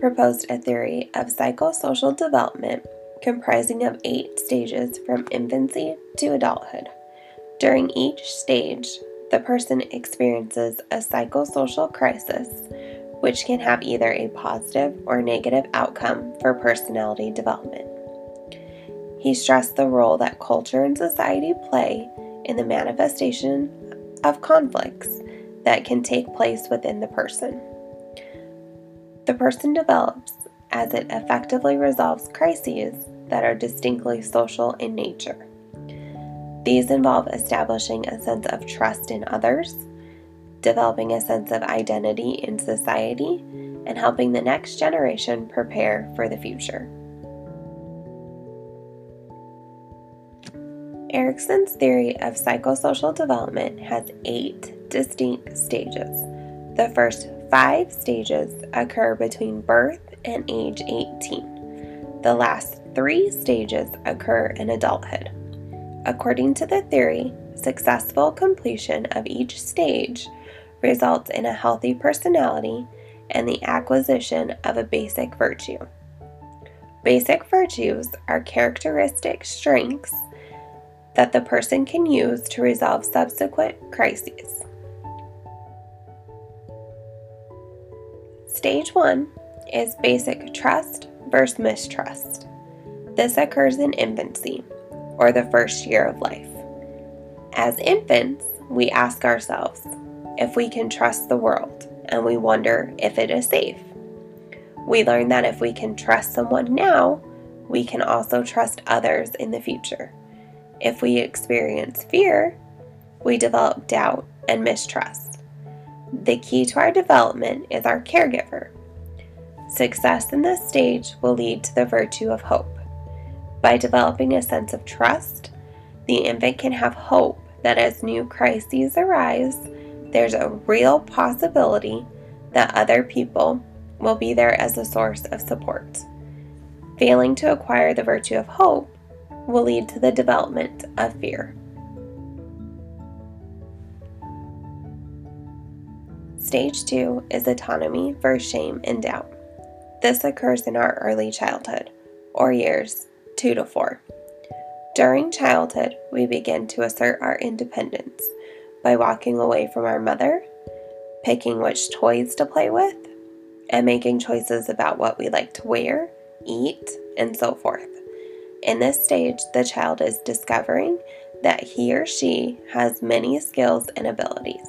Proposed a theory of psychosocial development comprising of eight stages from infancy to adulthood. During each stage, the person experiences a psychosocial crisis, which can have either a positive or negative outcome for personality development. He stressed the role that culture and society play in the manifestation of conflicts that can take place within the person. The person develops as it effectively resolves crises that are distinctly social in nature. These involve establishing a sense of trust in others, developing a sense of identity in society, and helping the next generation prepare for the future. Erikson's theory of psychosocial development has eight distinct stages. The first five stages occur between birth and age 18. The last three stages occur in adulthood. According to the theory, successful completion of each stage results in a healthy personality and the acquisition of a basic virtue. Basic virtues are characteristic strengths that the person can use to resolve subsequent crises. Stage 1 is basic trust versus mistrust. This occurs in infancy, or the first year of life. As infants, we ask ourselves if we can trust the world, and we wonder if it is safe. We learn that if we can trust someone now, we can also trust others in the future. If we experience fear, we develop doubt and mistrust. The key to our development is our caregiver. Success in this stage will lead to the virtue of hope. By developing a sense of trust, the infant can have hope that as new crises arise, there's a real possibility that other people will be there as a source of support. Failing to acquire the virtue of hope will lead to the development of fear. Stage 2 is autonomy versus shame and doubt. This occurs in our early childhood, or years 2 to 4. During childhood, we begin to assert our independence by walking away from our mother, picking which toys to play with, and making choices about what we like to wear, eat, and so forth. In this stage, the child is discovering that he or she has many skills and abilities,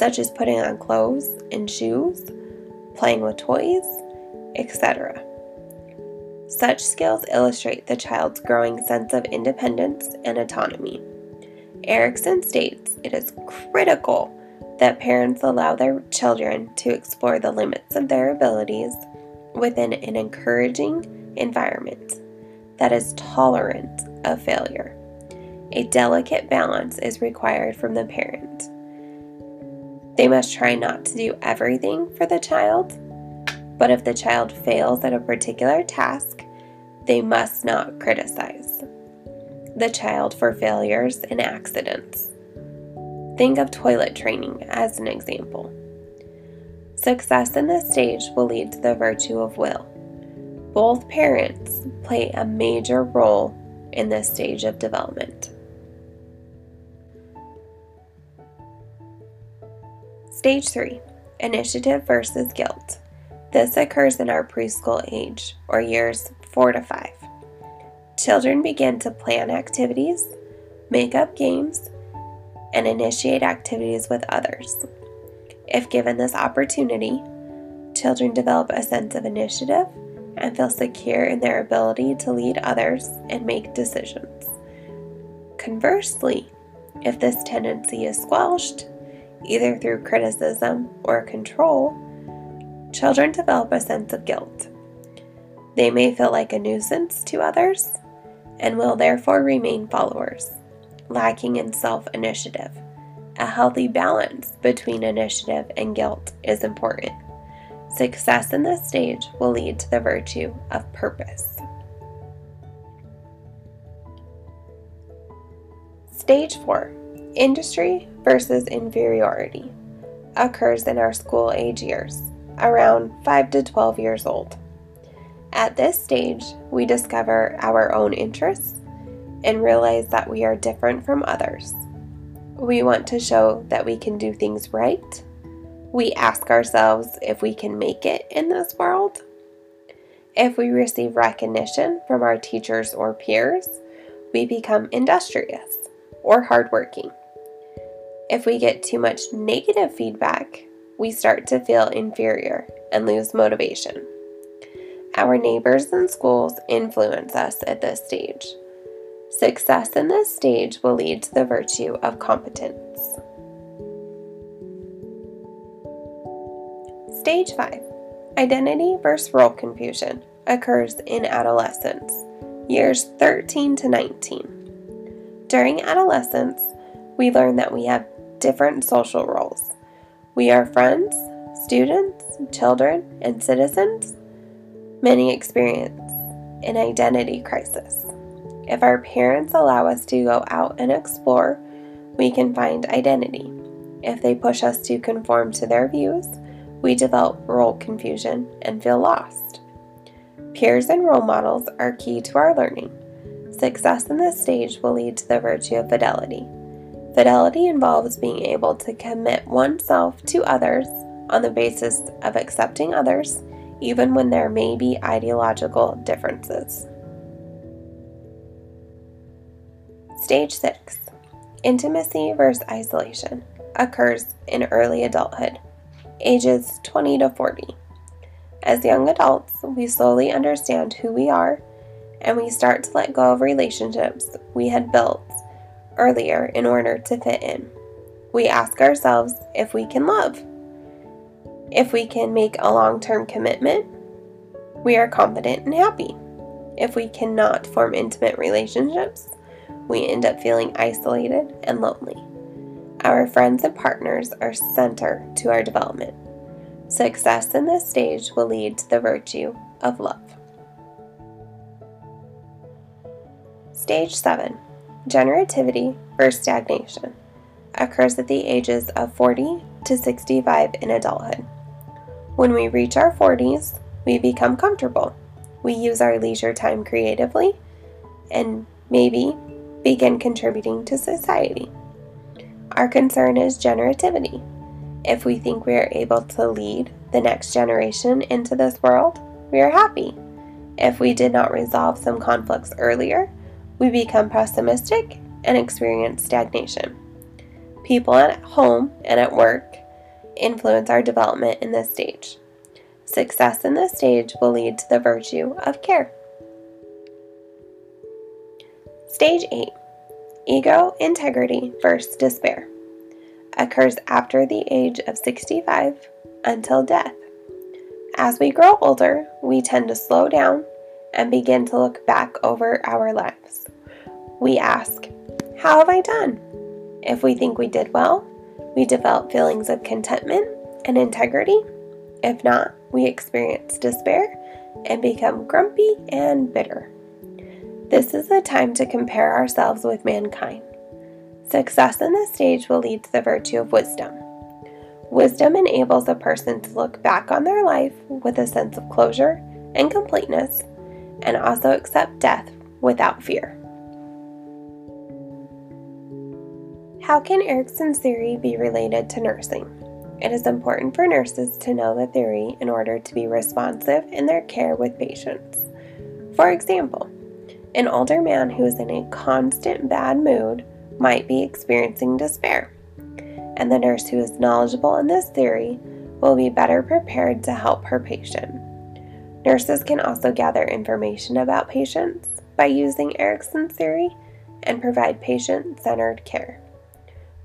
such as putting on clothes and shoes, playing with toys, etc. Such skills illustrate the child's growing sense of independence and autonomy. Erikson states it is critical that parents allow their children to explore the limits of their abilities within an encouraging environment that is tolerant of failure. A delicate balance is required from the parent. They must try not to do everything for the child, but if the child fails at a particular task, they must not criticize the child for failures and accidents. Think of toilet training as an example. Success in this stage will lead to the virtue of will. Both parents play a major role in this stage of development. Stage 3 Initiative versus Guilt. This occurs in our preschool age, or years 4 to 5. Children begin to plan activities, make up games, and initiate activities with others. If given this opportunity, children develop a sense of initiative and feel secure in their ability to lead others and make decisions. Conversely, if this tendency is squelched, either through criticism or control, children develop a sense of guilt. They may feel like a nuisance to others and will therefore remain followers, lacking in self initiative. A healthy balance between initiative and guilt is important. Success in this stage will lead to the virtue of purpose. Stage 4 Industry versus inferiority occurs in our school age years around 5 to 12 years old. At this stage, we discover our own interests and realize that we are different from others. We want to show that we can do things right. We ask ourselves if we can make it in this world. If we receive recognition from our teachers or peers, we become industrious or hardworking. If we get too much negative feedback, we start to feel inferior and lose motivation. Our neighbors and schools influence us at this stage. Success in this stage will lead to the virtue of competence. Stage 5 Identity versus role confusion occurs in adolescence, years 13 to 19. During adolescence, we learn that we have different social roles. We are friends, students, children, and citizens. Many experience an identity crisis. If our parents allow us to go out and explore, we can find identity. If they push us to conform to their views, we develop role confusion and feel lost. Peers and role models are key to our learning. Success in this stage will lead to the virtue of fidelity. Fidelity involves being able to commit oneself to others on the basis of accepting others, even when there may be ideological differences. Stage 6 Intimacy versus isolation occurs in early adulthood, ages 20 to 40. As young adults, we slowly understand who we are and we start to let go of relationships we had built earlier in order to fit in. We ask ourselves if we can love. If we can make a long term commitment, we are confident and happy. If we cannot form intimate relationships, we end up feeling isolated and lonely. Our friends and partners are center to our development. Success in this stage will lead to the virtue of love. Stage 7 Generativity versus stagnation occurs at the ages of 40 to 65 in adulthood. When we reach our 40s, we become comfortable. We use our leisure time creatively and maybe begin contributing to society. Our concern is generativity. If we think we are able to lead the next generation into this world, we are happy. If we did not resolve some conflicts earlier, we become pessimistic and experience stagnation. People at home and at work influence our development in this stage. Success in this stage will lead to the virtue of care. Stage 8 Ego integrity versus despair occurs after the age of 65 until death. As we grow older, we tend to slow down and begin to look back over our lives. We ask, How have I done? If we think we did well, we develop feelings of contentment and integrity. If not, we experience despair and become grumpy and bitter. This is the time to compare ourselves with mankind. Success in this stage will lead to the virtue of wisdom. Wisdom enables a person to look back on their life with a sense of closure and completeness and also accept death without fear. How can Erikson's theory be related to nursing? It is important for nurses to know the theory in order to be responsive in their care with patients. For example, an older man who is in a constant bad mood might be experiencing despair, and the nurse who is knowledgeable in this theory will be better prepared to help her patient. Nurses can also gather information about patients by using Erikson's theory and provide patient centered care.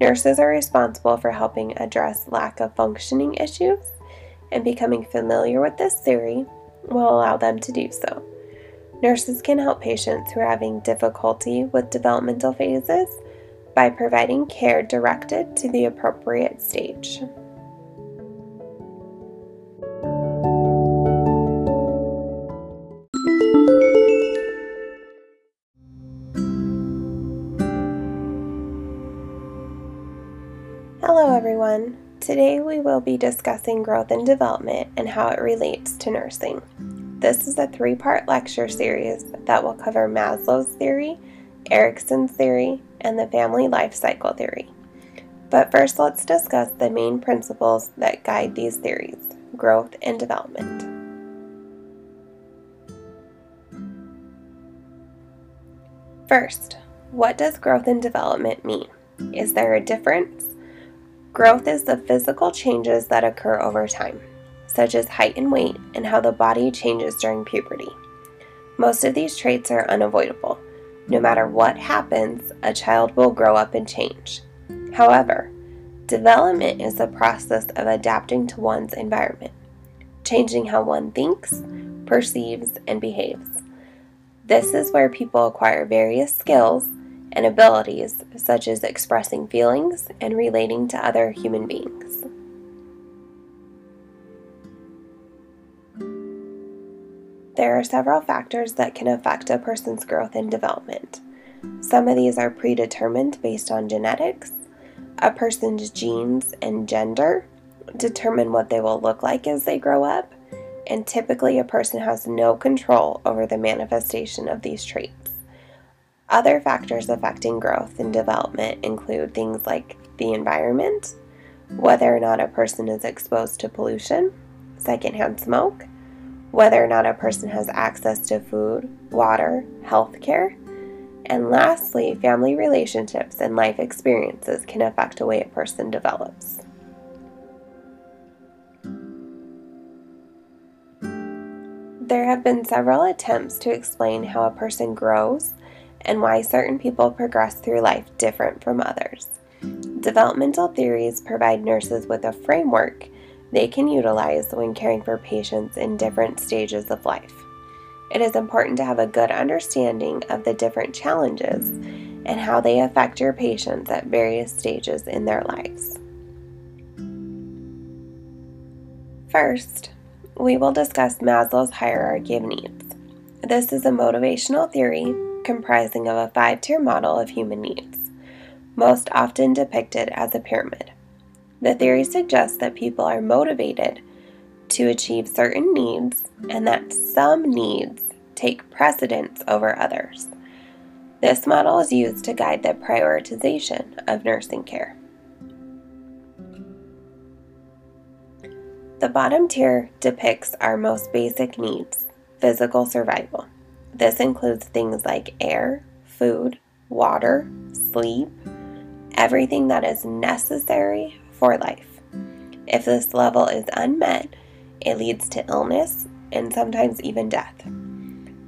Nurses are responsible for helping address lack of functioning issues, and becoming familiar with this theory will allow them to do so. Nurses can help patients who are having difficulty with developmental phases by providing care directed to the appropriate stage. Today we will be discussing growth and development and how it relates to nursing. This is a three part lecture series that will cover Maslow's theory, Erikson's theory, and the family life cycle theory. But first, let's discuss the main principles that guide these theories growth and development. First, what does growth and development mean? Is there a difference? Growth is the physical changes that occur over time, such as height and weight and how the body changes during puberty. Most of these traits are unavoidable. No matter what happens, a child will grow up and change. However, development is the process of adapting to one's environment, changing how one thinks, perceives, and behaves. This is where people acquire various skills and abilities such as expressing feelings and relating to other human beings. There are several factors that can affect a person's growth and development. Some of these are predetermined based on genetics. A person's genes and gender determine what they will look like as they grow up, and typically a person has no control over the manifestation of these traits. Other factors affecting growth and development include things like the environment, whether or not a person is exposed to pollution, secondhand smoke, whether or not a person has access to food, water, health care, and lastly, family relationships and life experiences can affect the way a person develops. There have been several attempts to explain how a person grows and why certain people progress through life different from others. Developmental theories provide nurses with a framework they can utilize when caring for patients in different stages of life. It is important to have a good understanding of the different challenges and how they affect your patients at various stages in their lives. First, we will discuss Maslow's hierarchy of needs. This is a motivational theory comprising of a five tier model of human needs, most often depicted as a pyramid. The theory suggests that people are motivated to achieve certain needs and that some needs take precedence over others. This model is used to guide the prioritization of nursing care. The bottom tier depicts our most basic needs physical survival. This includes things like air, food, water, sleep, everything that is necessary for life. If this level is unmet, it leads to illness and sometimes even death.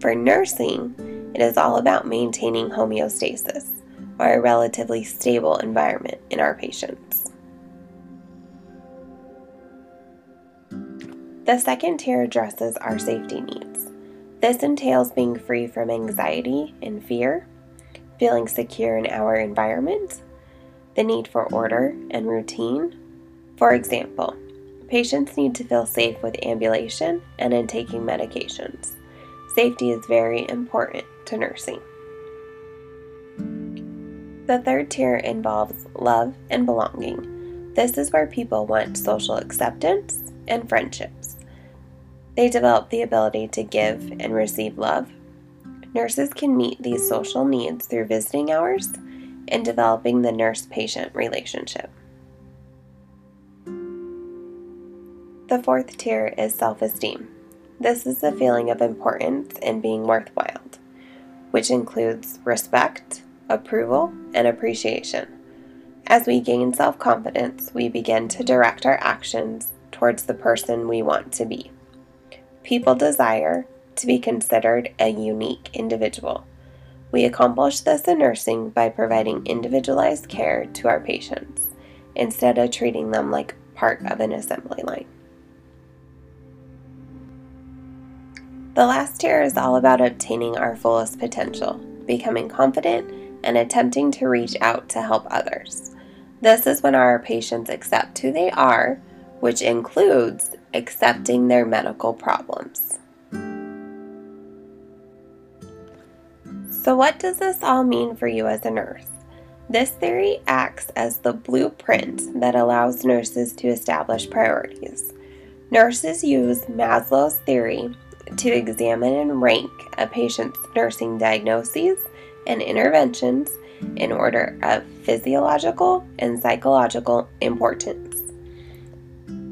For nursing, it is all about maintaining homeostasis, or a relatively stable environment in our patients. The second tier addresses our safety needs. This entails being free from anxiety and fear, feeling secure in our environment, the need for order and routine. For example, patients need to feel safe with ambulation and in taking medications. Safety is very important to nursing. The third tier involves love and belonging. This is where people want social acceptance and friendships. They develop the ability to give and receive love. Nurses can meet these social needs through visiting hours and developing the nurse patient relationship. The fourth tier is self esteem. This is the feeling of importance and being worthwhile, which includes respect, approval, and appreciation. As we gain self confidence, we begin to direct our actions towards the person we want to be. People desire to be considered a unique individual. We accomplish this in nursing by providing individualized care to our patients instead of treating them like part of an assembly line. The last tier is all about obtaining our fullest potential, becoming confident, and attempting to reach out to help others. This is when our patients accept who they are, which includes accepting their medical problems. So, what does this all mean for you as a nurse? This theory acts as the blueprint that allows nurses to establish priorities. Nurses use Maslow's theory to examine and rank a patient's nursing diagnoses and interventions in order of physiological and psychological importance.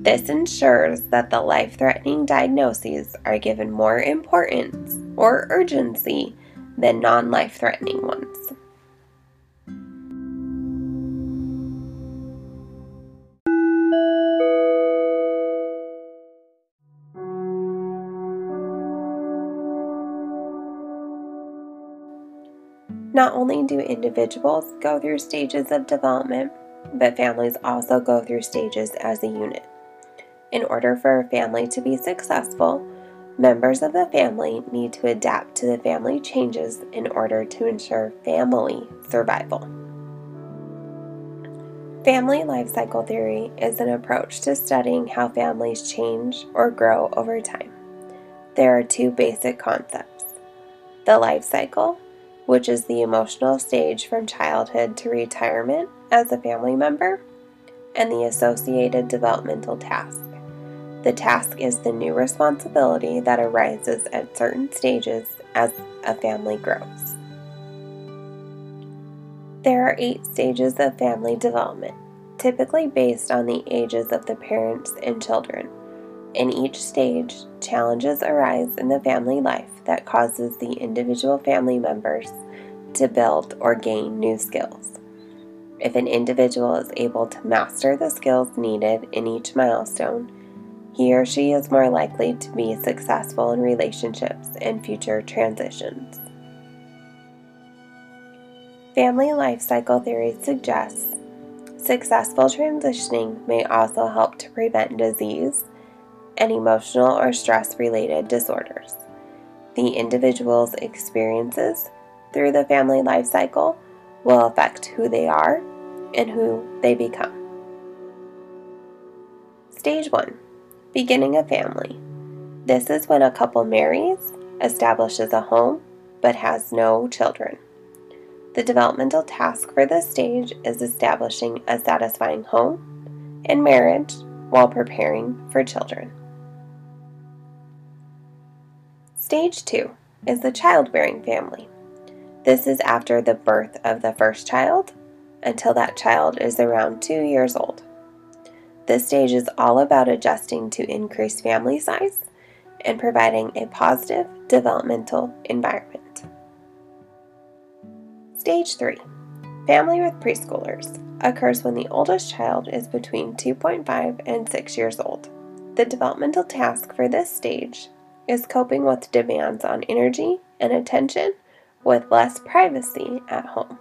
This ensures that the life threatening diagnoses are given more importance or urgency than non life threatening ones. Not only do individuals go through stages of development, but families also go through stages as a unit. In order for a family to be successful, members of the family need to adapt to the family changes in order to ensure family survival. Family life cycle theory is an approach to studying how families change or grow over time. There are two basic concepts the life cycle which is the emotional stage from childhood to retirement as a family member, and the associated developmental task. The task is the new responsibility that arises at certain stages as a family grows. There are eight stages of family development, typically based on the ages of the parents and children. In each stage, challenges arise in the family life that causes the individual family members to build or gain new skills. If an individual is able to master the skills needed in each milestone, he or she is more likely to be successful in relationships and future transitions. Family life cycle theory suggests successful transitioning may also help to prevent disease and emotional or stress related disorders the individual's experiences through the family life cycle will affect who they are and who they become. Stage 1 Beginning a family. This is when a couple marries, establishes a home, but has no children. The developmental task for this stage is establishing a satisfying home and marriage while preparing for children. Stage 2 is the childbearing family. This is after the birth of the first child until that child is around two years old. This stage is all about adjusting to increased family size and providing a positive developmental environment. Stage 3 Family with preschoolers occurs when the oldest child is between 2.5 and 6 years old. The developmental task for this stage is coping with demands on energy and attention with less privacy at home.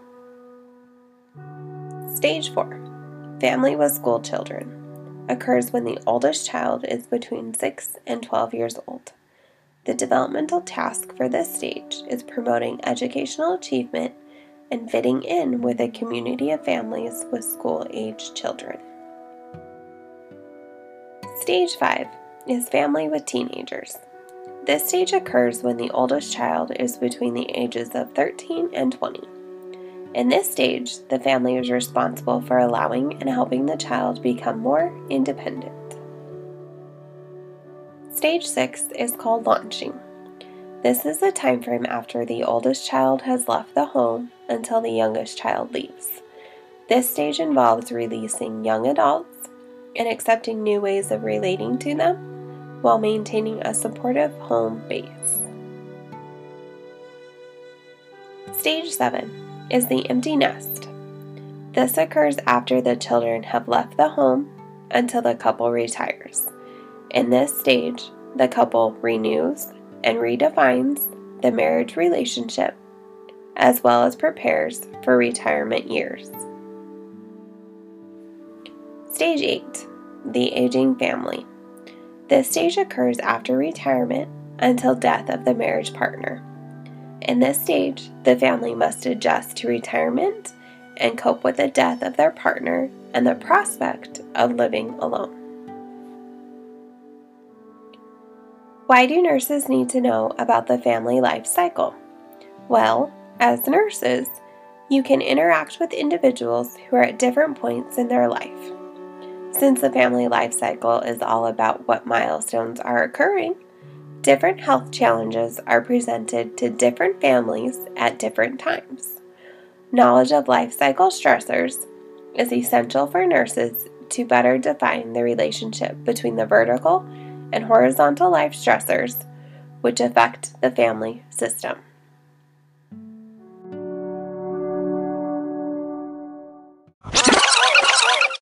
Stage 4 Family with school children occurs when the oldest child is between 6 and 12 years old. The developmental task for this stage is promoting educational achievement and fitting in with a community of families with school age children. Stage 5 is family with teenagers this stage occurs when the oldest child is between the ages of 13 and 20. In this stage, the family is responsible for allowing and helping the child become more independent. Stage 6 is called launching. This is the time frame after the oldest child has left the home until the youngest child leaves. This stage involves releasing young adults and accepting new ways of relating to them while maintaining a supportive home base. Stage 7 is the empty nest. This occurs after the children have left the home until the couple retires. In this stage, the couple renews and redefines the marriage relationship as well as prepares for retirement years. Stage 8 The Aging Family. This stage occurs after retirement until death of the marriage partner. In this stage, the family must adjust to retirement and cope with the death of their partner and the prospect of living alone. Why do nurses need to know about the family life cycle? Well, as nurses, You can interact with individuals who are at different points in their life. Since the family life cycle is all about what milestones are occurring, different health challenges are presented to different families at different times. Knowledge of life cycle stressors is essential for nurses to better define the relationship between the vertical and horizontal life stressors which affect the family system.